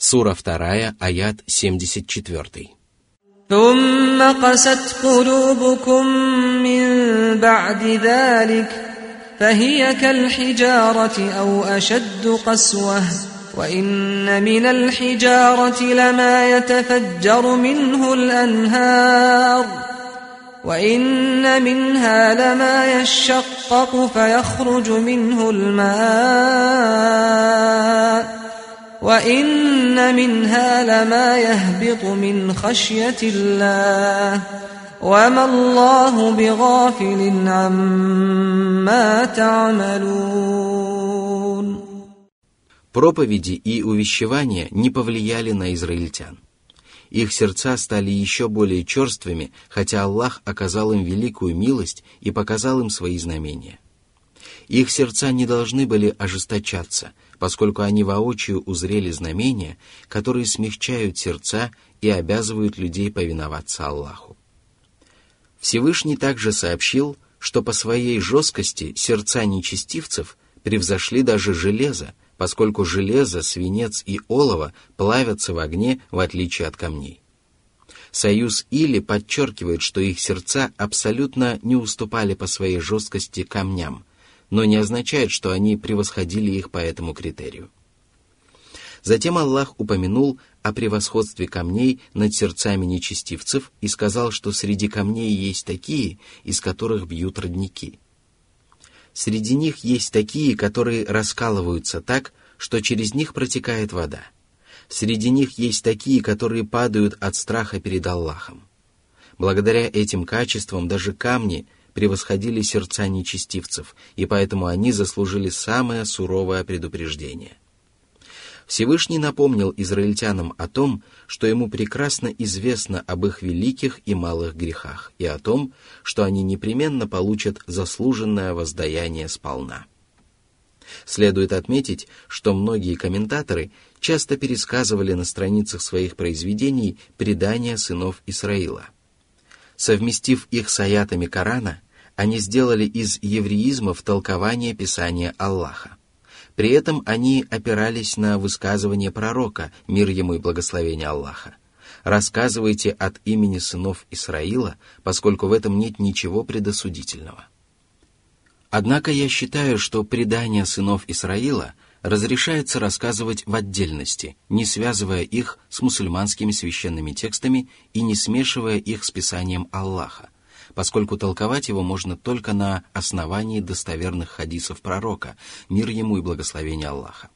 Сура 2, аят 74. ثم قست قلوبكم من بعد ذلك فهي كالحجارة أو أشد قسوة وإن من الحجارة لما يتفجر منه الأنهار وإن منها لما يشقق فيخرج منه الماء وإن منها لما يهبط من خشية الله وما الله بغافل عما تعملون Проповеди и увещевания не повлияли на израильтян. Их сердца стали еще более черствыми, хотя Аллах оказал им великую милость и показал им свои знамения. их сердца не должны были ожесточаться, поскольку они воочию узрели знамения, которые смягчают сердца и обязывают людей повиноваться Аллаху. Всевышний также сообщил, что по своей жесткости сердца нечестивцев превзошли даже железо, поскольку железо, свинец и олово плавятся в огне, в отличие от камней. Союз Или подчеркивает, что их сердца абсолютно не уступали по своей жесткости камням, но не означает, что они превосходили их по этому критерию. Затем Аллах упомянул о превосходстве камней над сердцами нечестивцев и сказал, что среди камней есть такие, из которых бьют родники. Среди них есть такие, которые раскалываются так, что через них протекает вода. Среди них есть такие, которые падают от страха перед Аллахом. Благодаря этим качествам даже камни превосходили сердца нечестивцев, и поэтому они заслужили самое суровое предупреждение. Всевышний напомнил израильтянам о том, что ему прекрасно известно об их великих и малых грехах, и о том, что они непременно получат заслуженное воздаяние сполна. Следует отметить, что многие комментаторы часто пересказывали на страницах своих произведений предания сынов Исраила. Совместив их с аятами Корана, они сделали из евреизмов толкование Писания Аллаха. При этом они опирались на высказывание пророка, мир ему и благословение Аллаха. Рассказывайте от имени сынов Исраила, поскольку в этом нет ничего предосудительного. Однако я считаю, что предания сынов Исраила разрешается рассказывать в отдельности, не связывая их с мусульманскими священными текстами и не смешивая их с писанием Аллаха, поскольку толковать его можно только на основании достоверных хадисов пророка, мир ему и благословение Аллаха.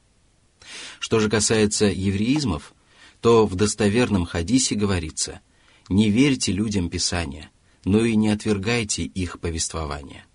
Что же касается евреизмов, то в достоверном хадисе говорится «Не верьте людям Писания, но и не отвергайте их повествования».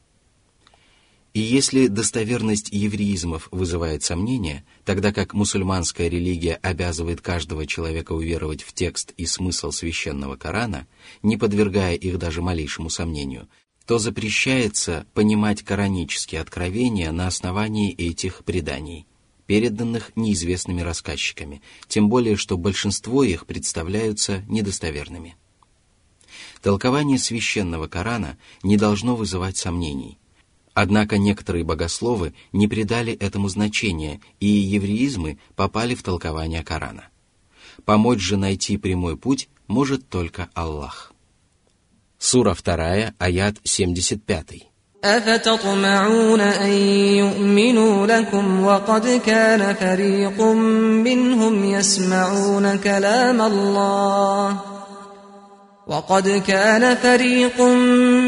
И если достоверность евреизмов вызывает сомнения, тогда как мусульманская религия обязывает каждого человека уверовать в текст и смысл священного Корана, не подвергая их даже малейшему сомнению, то запрещается понимать коранические откровения на основании этих преданий, переданных неизвестными рассказчиками, тем более что большинство их представляются недостоверными. Толкование священного Корана не должно вызывать сомнений, Однако некоторые богословы не придали этому значения, и евреизмы попали в толкование Корана. Помочь же найти прямой путь может только Аллах. Сура 2, аят 75. أفتطمعون أن يؤمنوا لكم وقد كان فريق منهم يسمعون كلام الله وقد كان فريق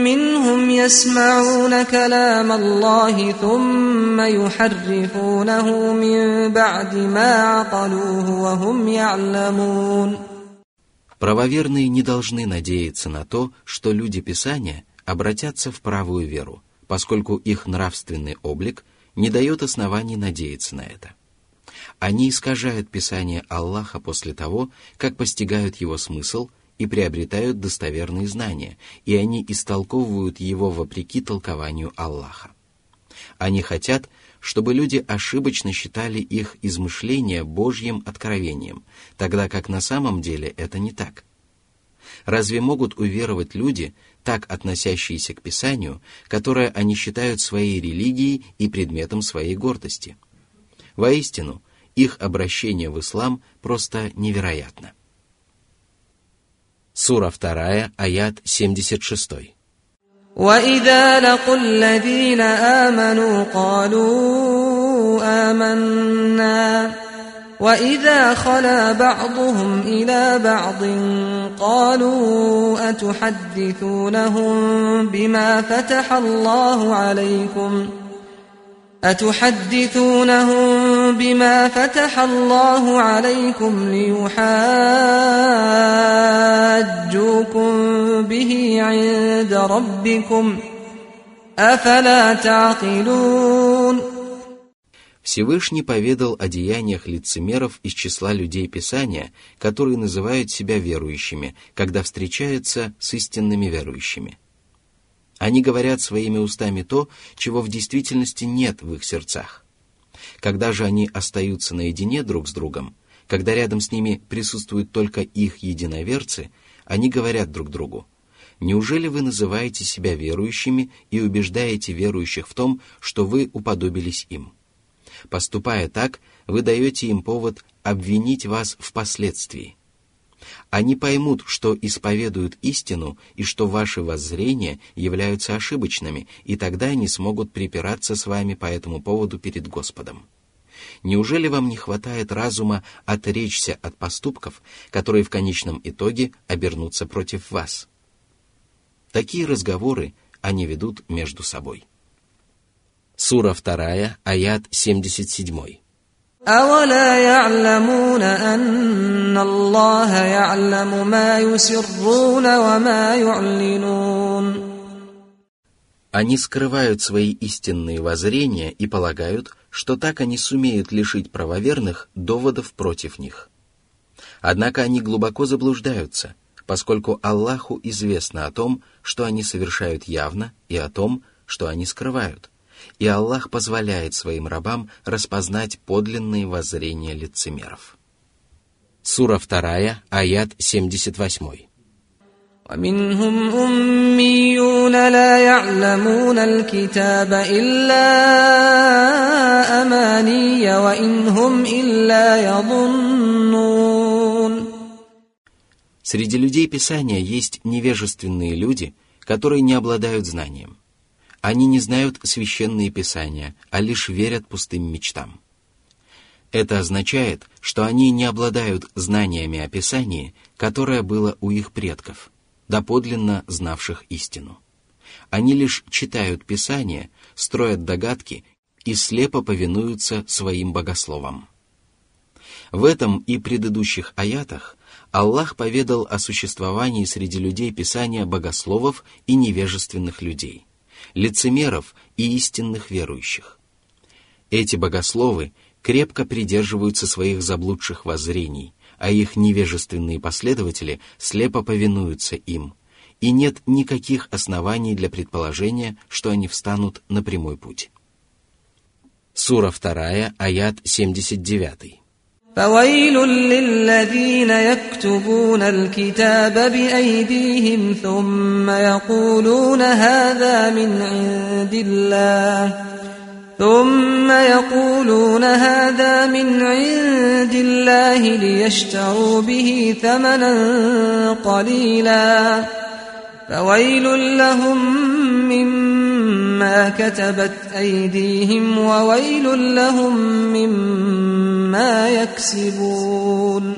منهم يسمعون كلام الله ثم يحرفونه من بعد ما عقلوه وهم يعلمون Правоверные не должны надеяться на то, что люди Писания обратятся в правую веру, поскольку их нравственный облик не дает оснований надеяться на это. Они искажают Писание Аллаха после того, как постигают его смысл – и приобретают достоверные знания, и они истолковывают его вопреки толкованию Аллаха. Они хотят, чтобы люди ошибочно считали их измышления Божьим откровением, тогда как на самом деле это не так. Разве могут уверовать люди, так относящиеся к Писанию, которое они считают своей религией и предметом своей гордости? Воистину, их обращение в ислам просто невероятно. Сура 2, аят 76. وإذا لقوا الذين آمنوا قالوا آمنا وإذا خلا بعضهم إلى بعض قالوا أتحدثونهم بما فتح الله عليكم أتحدثونهم بما فتح الله عليكم ليحاجوكم به عند ربكم أفلا تعقلون Всевышний поведал о деяниях лицемеров из числа людей Писания, которые называют себя верующими, когда встречаются с истинными верующими. – они говорят своими устами то, чего в действительности нет в их сердцах. Когда же они остаются наедине друг с другом, когда рядом с ними присутствуют только их единоверцы, они говорят друг другу, «Неужели вы называете себя верующими и убеждаете верующих в том, что вы уподобились им?» Поступая так, вы даете им повод обвинить вас впоследствии. Они поймут, что исповедуют истину и что ваши воззрения являются ошибочными, и тогда они смогут припираться с вами по этому поводу перед Господом. Неужели вам не хватает разума отречься от поступков, которые в конечном итоге обернутся против вас? Такие разговоры они ведут между собой. Сура 2, аят 77. أولا يعلمون أن الله يعلم ما يسرون وما يعلنون Они скрывают свои истинные воззрения и полагают, что так они сумеют лишить правоверных доводов против них. Однако они глубоко заблуждаются, поскольку Аллаху известно о том, что они совершают явно, и о том, что они скрывают и Аллах позволяет своим рабам распознать подлинные воззрения лицемеров. Сура 2, аят 78. ومنهم أميون لا يعلمون الكتاب إلا أماني وإن هم إلا يظنون Среди людей Писания есть невежественные люди, которые не обладают знанием. Они не знают священные писания, а лишь верят пустым мечтам. Это означает, что они не обладают знаниями о Писании, которое было у их предков, доподлинно знавших истину. Они лишь читают Писание, строят догадки и слепо повинуются своим богословам. В этом и предыдущих аятах Аллах поведал о существовании среди людей Писания богословов и невежественных людей – лицемеров и истинных верующих. Эти богословы крепко придерживаются своих заблудших воззрений, а их невежественные последователи слепо повинуются им, и нет никаких оснований для предположения, что они встанут на прямой путь. Сура 2, аят 79. فويل للذين يكتبون الكتاب بأيديهم ثم يقولون هذا من عند الله. ثم يقولون هذا من عند الله ليشتروا به ثمنا قليلا. فويل لهم مما كتبت أيديهم وويل لهم مما يكسبون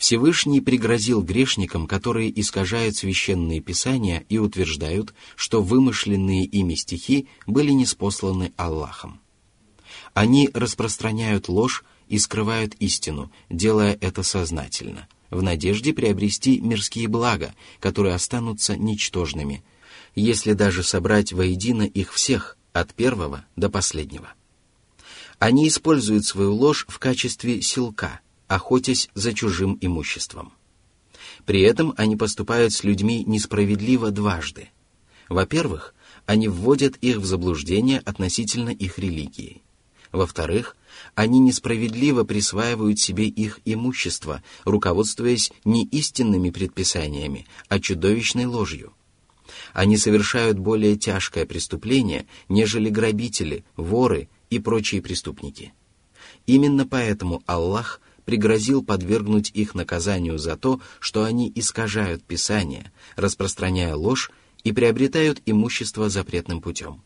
Всевышний пригрозил грешникам, которые искажают священные писания и утверждают, что вымышленные ими стихи были неспосланы Аллахом. Они распространяют ложь и скрывают истину, делая это сознательно, в надежде приобрести мирские блага, которые останутся ничтожными, если даже собрать воедино их всех, от первого до последнего. Они используют свою ложь в качестве силка – охотясь за чужим имуществом. При этом они поступают с людьми несправедливо дважды. Во-первых, они вводят их в заблуждение относительно их религии. Во-вторых, они несправедливо присваивают себе их имущество, руководствуясь не истинными предписаниями, а чудовищной ложью. Они совершают более тяжкое преступление, нежели грабители, воры и прочие преступники – Именно поэтому Аллах пригрозил подвергнуть их наказанию за то, что они искажают Писание, распространяя ложь и приобретают имущество запретным путем.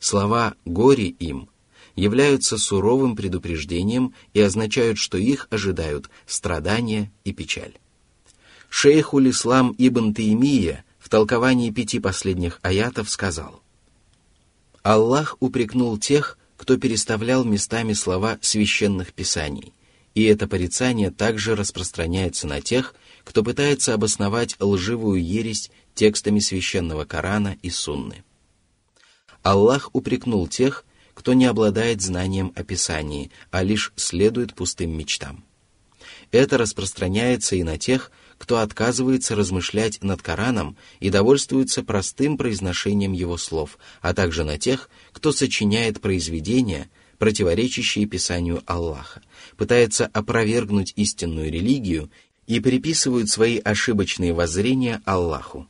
Слова «горе им» являются суровым предупреждением и означают, что их ожидают страдания и печаль. Шейхуль Ислам Ибн Таимия в толковании пяти последних аятов сказал «Аллах упрекнул тех, кто переставлял местами слова священных писаний, и это порицание также распространяется на тех, кто пытается обосновать лживую ересь текстами священного Корана и Сунны. Аллах упрекнул тех, кто не обладает знанием о Писании, а лишь следует пустым мечтам. Это распространяется и на тех, кто отказывается размышлять над Кораном и довольствуется простым произношением его слов, а также на тех, кто сочиняет произведения, противоречащие Писанию Аллаха, пытается опровергнуть истинную религию и приписывают свои ошибочные воззрения Аллаху.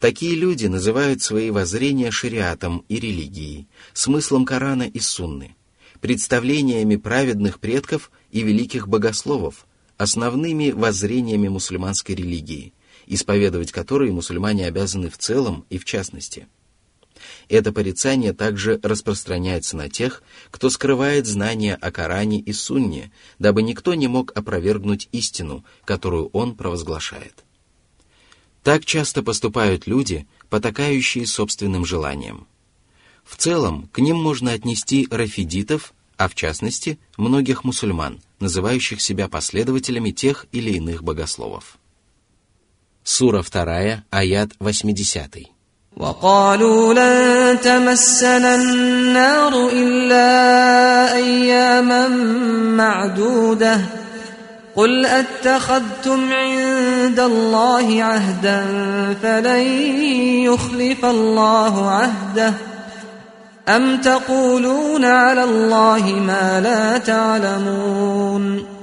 Такие люди называют свои воззрения шариатом и религией, смыслом Корана и Сунны, представлениями праведных предков и великих богословов, основными воззрениями мусульманской религии, исповедовать которые мусульмане обязаны в целом и в частности. Это порицание также распространяется на тех, кто скрывает знания о Коране и Сунне, дабы никто не мог опровергнуть истину, которую он провозглашает. Так часто поступают люди, потакающие собственным желаниям. В целом, к ним можно отнести рафидитов, а в частности, многих мусульман, называющих себя последователями тех или иных богословов. Сура 2, аят 80. وقالوا لن تمسنا النار إلا أياما معدودة قل أتخذتم عند الله عهدا فلن يخلف الله عهده أم تقولون على الله ما لا تعلمون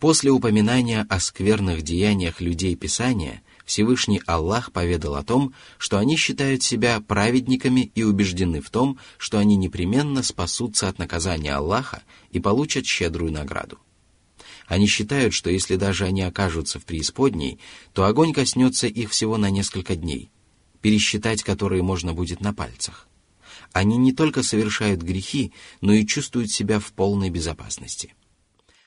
После упоминания о скверных деяниях людей Писания, Всевышний Аллах поведал о том, что они считают себя праведниками и убеждены в том, что они непременно спасутся от наказания Аллаха и получат щедрую награду. Они считают, что если даже они окажутся в преисподней, то огонь коснется их всего на несколько дней, пересчитать которые можно будет на пальцах. Они не только совершают грехи, но и чувствуют себя в полной безопасности.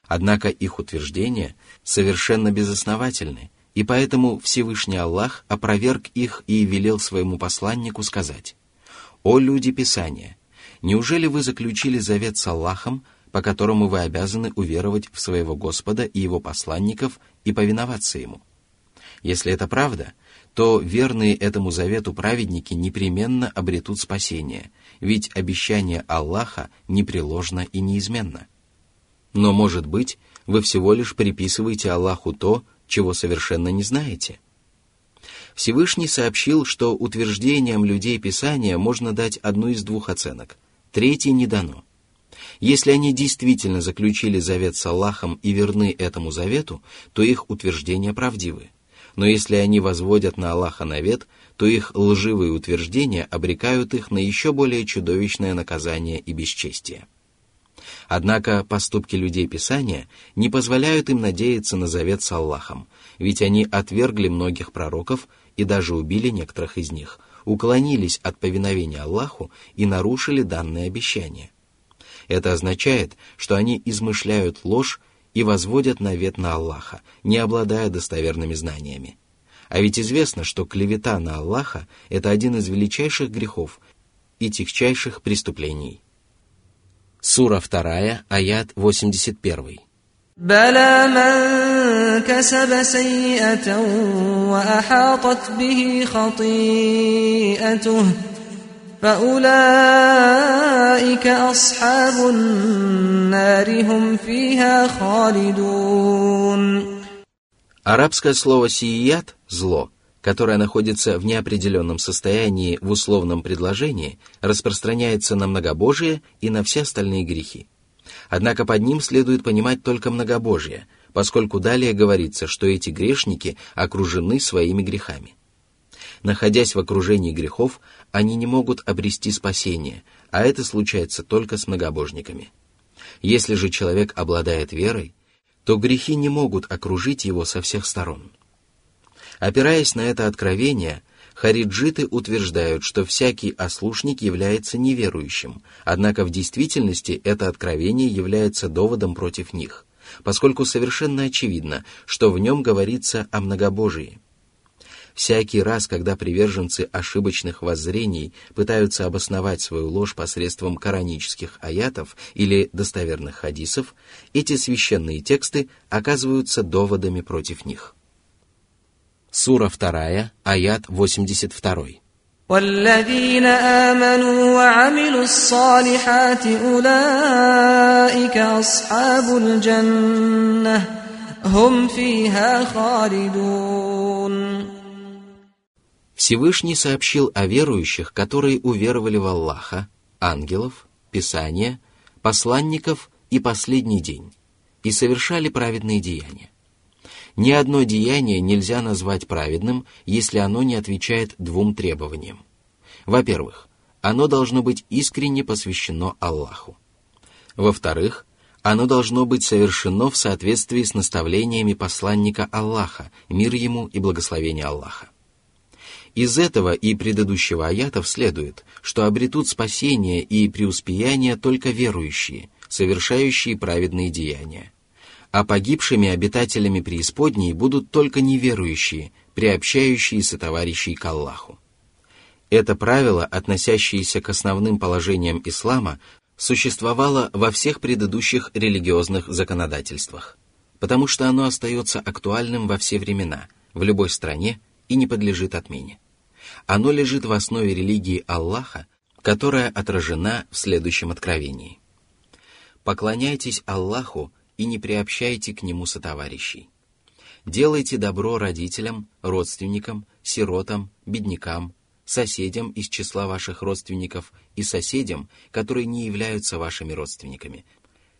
Однако их утверждения совершенно безосновательны, и поэтому Всевышний Аллах опроверг их и велел своему посланнику сказать, «О люди Писания! Неужели вы заключили завет с Аллахом, по которому вы обязаны уверовать в своего Господа и его посланников и повиноваться ему. Если это правда, то верные этому завету праведники непременно обретут спасение, ведь обещание Аллаха непреложно и неизменно. Но, может быть, вы всего лишь приписываете Аллаху то, чего совершенно не знаете. Всевышний сообщил, что утверждениям людей Писания можно дать одну из двух оценок, третьей не дано – если они действительно заключили завет с Аллахом и верны этому завету, то их утверждения правдивы. Но если они возводят на Аллаха навет, то их лживые утверждения обрекают их на еще более чудовищное наказание и бесчестие. Однако поступки людей Писания не позволяют им надеяться на завет с Аллахом, ведь они отвергли многих пророков и даже убили некоторых из них, уклонились от повиновения Аллаху и нарушили данное обещание – это означает, что они измышляют ложь и возводят навет на Аллаха, не обладая достоверными знаниями. А ведь известно, что клевета на Аллаха – это один из величайших грехов и тягчайших преступлений. Сура 2, аят 81. بلى من كسب سيئة وأحاطت به خطيئته فأولئك أصحاب النار هم فيها خالدون Арабское слово «сият» – «зло», которое находится в неопределенном состоянии в условном предложении, распространяется на многобожие и на все остальные грехи. Однако под ним следует понимать только многобожие, поскольку далее говорится, что эти грешники окружены своими грехами. Находясь в окружении грехов, они не могут обрести спасение, а это случается только с многобожниками. Если же человек обладает верой, то грехи не могут окружить его со всех сторон. Опираясь на это откровение, хариджиты утверждают, что всякий ослушник является неверующим, однако в действительности это откровение является доводом против них, поскольку совершенно очевидно, что в нем говорится о многобожии. Всякий раз, когда приверженцы ошибочных воззрений пытаются обосновать свою ложь посредством коранических аятов или достоверных хадисов, эти священные тексты оказываются доводами против них. Сура 2, аят 82. والذين آمنوا وعملوا الصالحات أولئك أصحاب الجنة هم فيها خالدون Всевышний сообщил о верующих, которые уверовали в Аллаха, ангелов, Писания, посланников и последний день, и совершали праведные деяния. Ни одно деяние нельзя назвать праведным, если оно не отвечает двум требованиям. Во-первых, оно должно быть искренне посвящено Аллаху. Во-вторых, оно должно быть совершено в соответствии с наставлениями посланника Аллаха, мир ему и благословение Аллаха. Из этого и предыдущего аятов следует, что обретут спасение и преуспеяние только верующие, совершающие праведные деяния. А погибшими обитателями преисподней будут только неверующие, приобщающиеся товарищей к Аллаху. Это правило, относящееся к основным положениям ислама, существовало во всех предыдущих религиозных законодательствах, потому что оно остается актуальным во все времена, в любой стране и не подлежит отмене. Оно лежит в основе религии Аллаха, которая отражена в следующем откровении. «Поклоняйтесь Аллаху и не приобщайте к Нему сотоварищей. Делайте добро родителям, родственникам, сиротам, беднякам, соседям из числа ваших родственников и соседям, которые не являются вашими родственниками,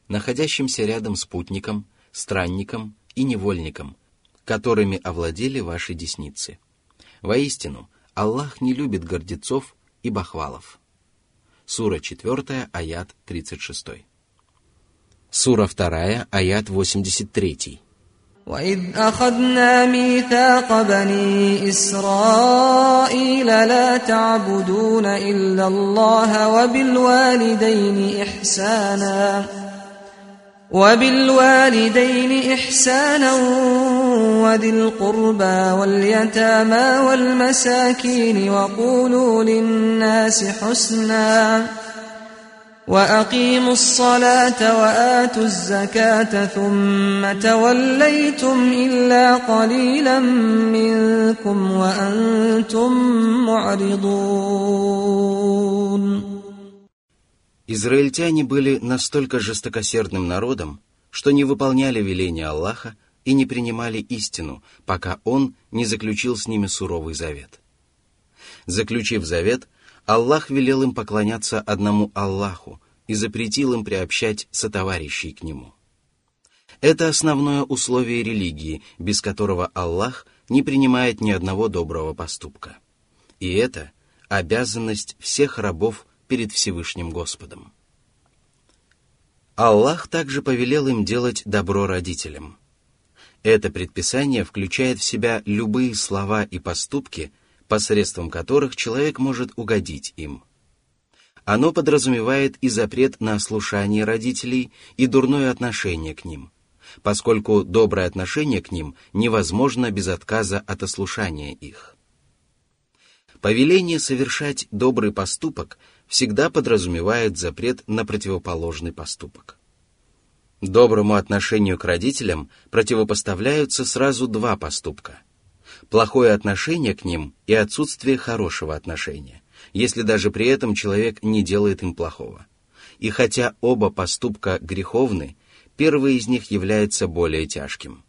находящимся рядом с путником, странником и невольником, которыми овладели ваши десницы. Воистину, Аллах не любит гордецов и бахвалов. Сура 4, аят 36. Сура 2, аят 83. وإذ أخذنا ميثاق بني إسرائيل لا تعبدون إلا الله وبالوالدين إحسانا وبالوالدين إحسانا وذي القربى واليتامى والمساكين وقولوا للناس حسناً وأقيموا الصلاة وآتوا الزكاة ثم توليتم إلا قليلا منكم وأنتم معرضون Израильтяне были настолько жестокосердным народом, что не выполняли веления Аллаха и не принимали истину, пока Он не заключил с ними суровый завет. Заключив завет, Аллах велел им поклоняться одному Аллаху и запретил им приобщать сотоварищей к Нему. Это основное условие религии, без которого Аллах не принимает ни одного доброго поступка. И это обязанность всех рабов перед Всевышним Господом. Аллах также повелел им делать добро родителям. Это предписание включает в себя любые слова и поступки – посредством которых человек может угодить им. Оно подразумевает и запрет на слушание родителей и дурное отношение к ним, поскольку доброе отношение к ним невозможно без отказа от ослушания их. Повеление совершать добрый поступок всегда подразумевает запрет на противоположный поступок. Доброму отношению к родителям противопоставляются сразу два поступка – плохое отношение к ним и отсутствие хорошего отношения, если даже при этом человек не делает им плохого. И хотя оба поступка греховны, первый из них является более тяжким.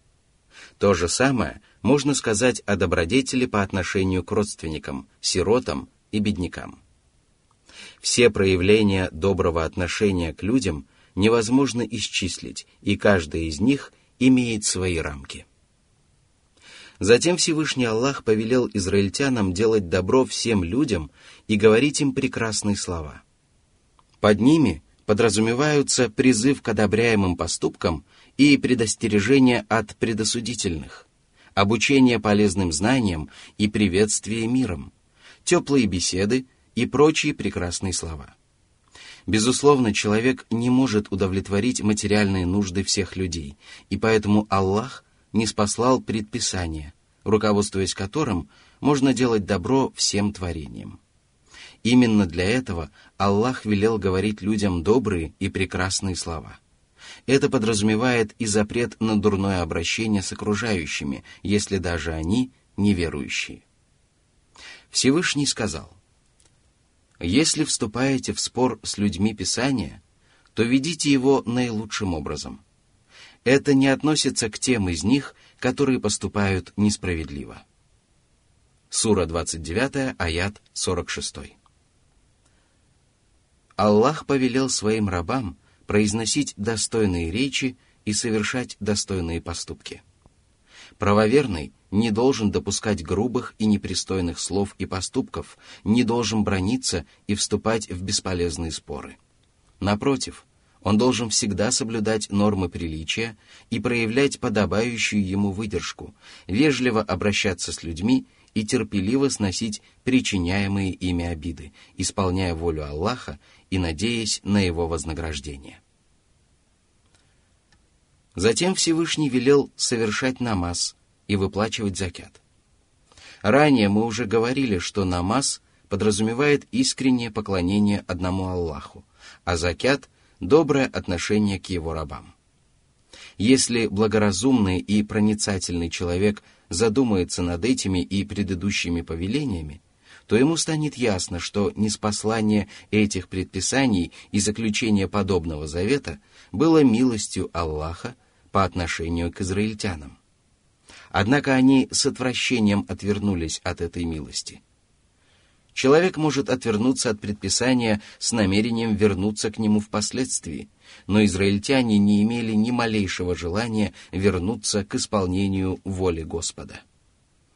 То же самое можно сказать о добродетели по отношению к родственникам, сиротам и беднякам. Все проявления доброго отношения к людям невозможно исчислить, и каждая из них имеет свои рамки. Затем Всевышний Аллах повелел израильтянам делать добро всем людям и говорить им прекрасные слова. Под ними подразумеваются призыв к одобряемым поступкам и предостережение от предосудительных, обучение полезным знаниям и приветствие миром, теплые беседы и прочие прекрасные слова. Безусловно, человек не может удовлетворить материальные нужды всех людей, и поэтому Аллах не спаслал предписания, руководствуясь которым можно делать добро всем творениям. Именно для этого Аллах велел говорить людям добрые и прекрасные слова. Это подразумевает и запрет на дурное обращение с окружающими, если даже они неверующие. Всевышний сказал, «Если вступаете в спор с людьми Писания, то ведите его наилучшим образом. Это не относится к тем из них, которые поступают несправедливо». Сура 29, аят 46. Аллах повелел своим рабам произносить достойные речи и совершать достойные поступки. Правоверный не должен допускать грубых и непристойных слов и поступков, не должен брониться и вступать в бесполезные споры. Напротив, он должен всегда соблюдать нормы приличия и проявлять подобающую ему выдержку, вежливо обращаться с людьми и терпеливо сносить причиняемые ими обиды, исполняя волю Аллаха и надеясь на его вознаграждение. Затем Всевышний велел совершать намаз и выплачивать закят. Ранее мы уже говорили, что намаз подразумевает искреннее поклонение одному Аллаху, а закят – доброе отношение к его рабам. Если благоразумный и проницательный человек задумается над этими и предыдущими повелениями, то ему станет ясно, что неспослание этих предписаний и заключение подобного завета было милостью Аллаха по отношению к израильтянам. Однако они с отвращением отвернулись от этой милости. Человек может отвернуться от предписания с намерением вернуться к нему впоследствии, но израильтяне не имели ни малейшего желания вернуться к исполнению воли Господа.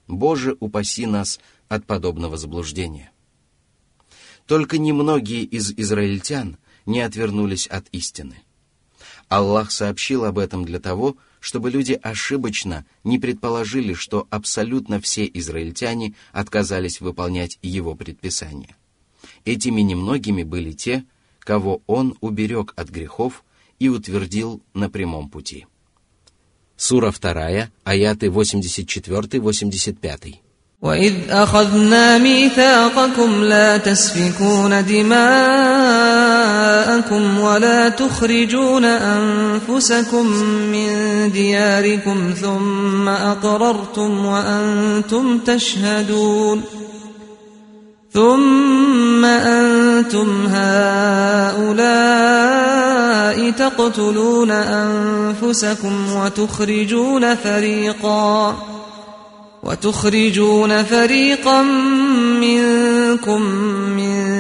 Боже, упаси нас от подобного заблуждения. Только немногие из израильтян не отвернулись от истины. Аллах сообщил об этом для того, чтобы люди ошибочно не предположили, что абсолютно все израильтяне отказались выполнять его предписания. Этими немногими были те, кого он уберег от грехов и утвердил на прямом пути. Сура 2, аяты 84-85. وإذ أخذنا ميثاقكم لا تسفكون دماءكم ولا تخرجون أنفسكم من دياركم ثم أقررتم وأنتم تشهدون ثم أنتم هؤلاء تقتلون أنفسكم وتخرجون فريقاً وتخرجون فريقا منكم من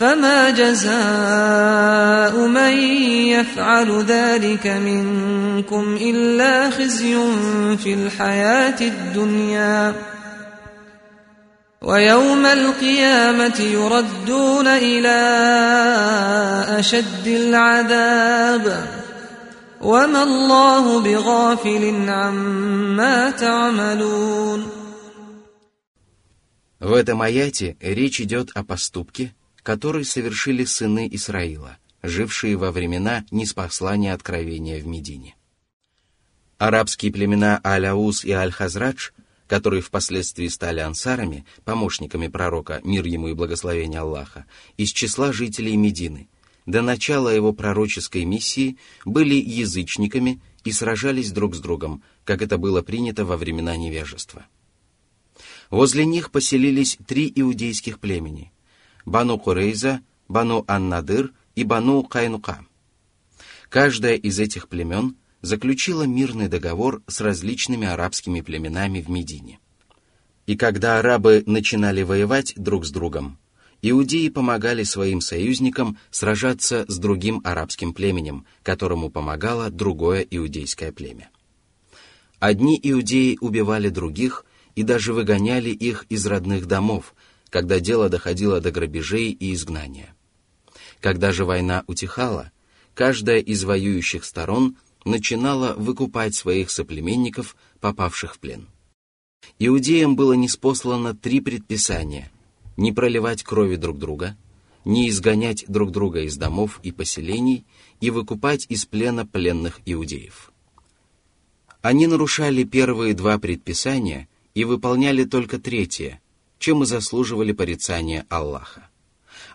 فما جزاء من يفعل ذلك منكم إلا خزي في الحياة الدنيا ويوم القيامة يردون إلى أشد العذاب وما الله بغافل عما تعملون В этом аяте речь идет о поступке, который совершили сыны Исраила, жившие во времена неспослания откровения в Медине. Арабские племена Аляус и Аль-Хазрадж, которые впоследствии стали ансарами, помощниками пророка, мир ему и благословение Аллаха, из числа жителей Медины, до начала его пророческой миссии были язычниками и сражались друг с другом, как это было принято во времена невежества. Возле них поселились три иудейских племени – Бану Курейза, Бану Ан-Надыр и Бану Кайнука. Каждая из этих племен заключила мирный договор с различными арабскими племенами в Медине. И когда арабы начинали воевать друг с другом, иудеи помогали своим союзникам сражаться с другим арабским племенем, которому помогало другое иудейское племя. Одни иудеи убивали других и даже выгоняли их из родных домов, когда дело доходило до грабежей и изгнания. Когда же война утихала, каждая из воюющих сторон начинала выкупать своих соплеменников, попавших в плен. Иудеям было неспослано три предписания – не проливать крови друг друга, не изгонять друг друга из домов и поселений и выкупать из плена пленных иудеев. Они нарушали первые два предписания и выполняли только третье, чем и заслуживали порицания Аллаха.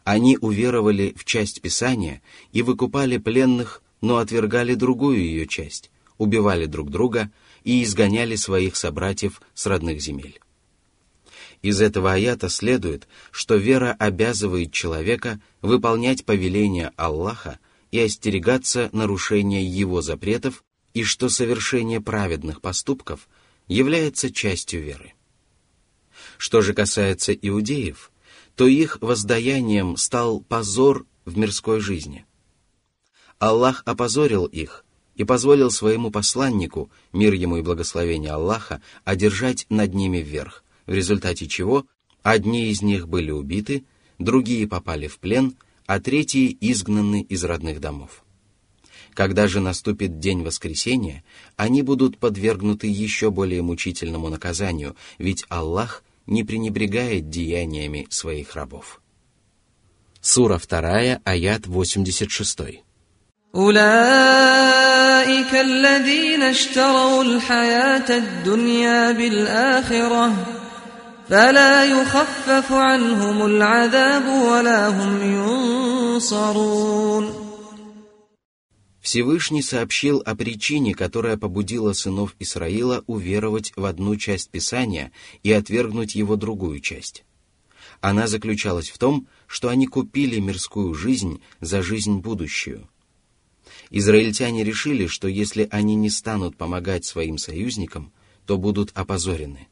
Они уверовали в часть Писания и выкупали пленных, но отвергали другую ее часть, убивали друг друга и изгоняли своих собратьев с родных земель. Из этого аята следует, что вера обязывает человека выполнять повеления Аллаха и остерегаться нарушения его запретов, и что совершение праведных поступков является частью веры. Что же касается иудеев, то их воздаянием стал позор в мирской жизни. Аллах опозорил их и позволил своему посланнику, мир ему и благословение Аллаха, одержать над ними вверх, в результате чего одни из них были убиты, другие попали в плен, а третьи изгнаны из родных домов. Когда же наступит день воскресения, они будут подвергнуты еще более мучительному наказанию, ведь Аллах не пренебрегает деяниями своих рабов. Сура 2, аят 86. أولئك الذين اشتروا الحياة الدنيا بالآخرة فلا يخفف عنهم العذاب ولا هم ينصرون Всевышний сообщил о причине, которая побудила сынов Исраила уверовать в одну часть Писания и отвергнуть его другую часть. Она заключалась в том, что они купили мирскую жизнь за жизнь будущую. Израильтяне решили, что если они не станут помогать своим союзникам, то будут опозорены.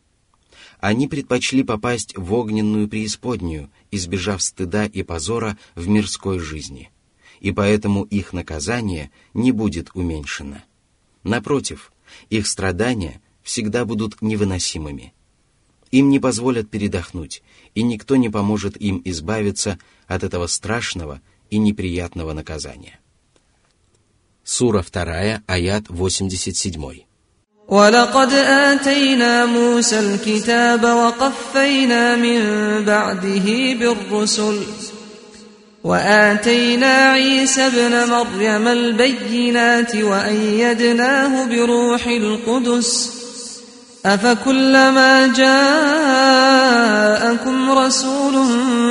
Они предпочли попасть в огненную преисподнюю, избежав стыда и позора в мирской жизни – и поэтому их наказание не будет уменьшено. Напротив, их страдания всегда будут невыносимыми. Им не позволят передохнуть, и никто не поможет им избавиться от этого страшного и неприятного наказания. Сура 2, аят 87. ولقد آتينا موسى الكتاب وقفينا من بعده بالرسل واتينا عيسى ابن مريم البينات وايدناه بروح القدس افكلما جاءكم رسول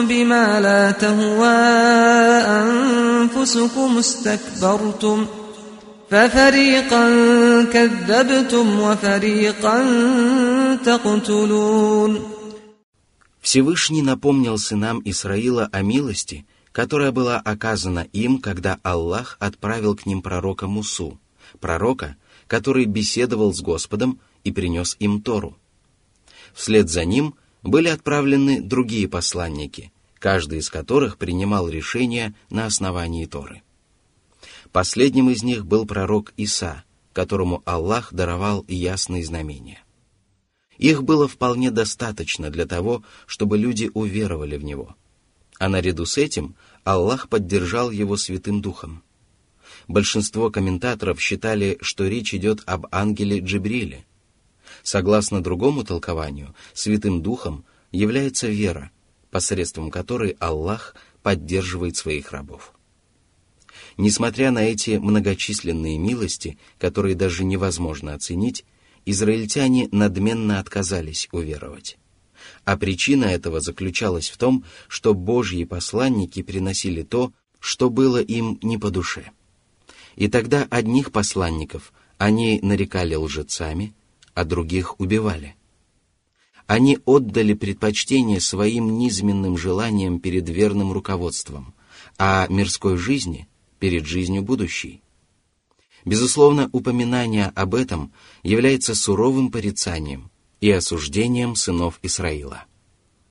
بما لا تهوى انفسكم استكبرتم ففريقا كذبتم وفريقا تقتلون Всевышний напомнил сынам Исраила о милости – которая была оказана им, когда Аллах отправил к ним пророка Мусу, пророка, который беседовал с Господом и принес им Тору. Вслед за ним были отправлены другие посланники, каждый из которых принимал решения на основании Торы. Последним из них был пророк Иса, которому Аллах даровал ясные знамения. Их было вполне достаточно для того, чтобы люди уверовали в него – а наряду с этим Аллах поддержал его Святым Духом. Большинство комментаторов считали, что речь идет об ангеле Джибриле. Согласно другому толкованию, Святым Духом является вера, посредством которой Аллах поддерживает своих рабов. Несмотря на эти многочисленные милости, которые даже невозможно оценить, израильтяне надменно отказались уверовать. А причина этого заключалась в том, что Божьи посланники приносили то, что было им не по душе. И тогда одних посланников они нарекали лжецами, а других убивали. Они отдали предпочтение своим низменным желаниям перед верным руководством, а мирской жизни перед жизнью будущей. Безусловно, упоминание об этом является суровым порицанием, и осуждением сынов Исраила.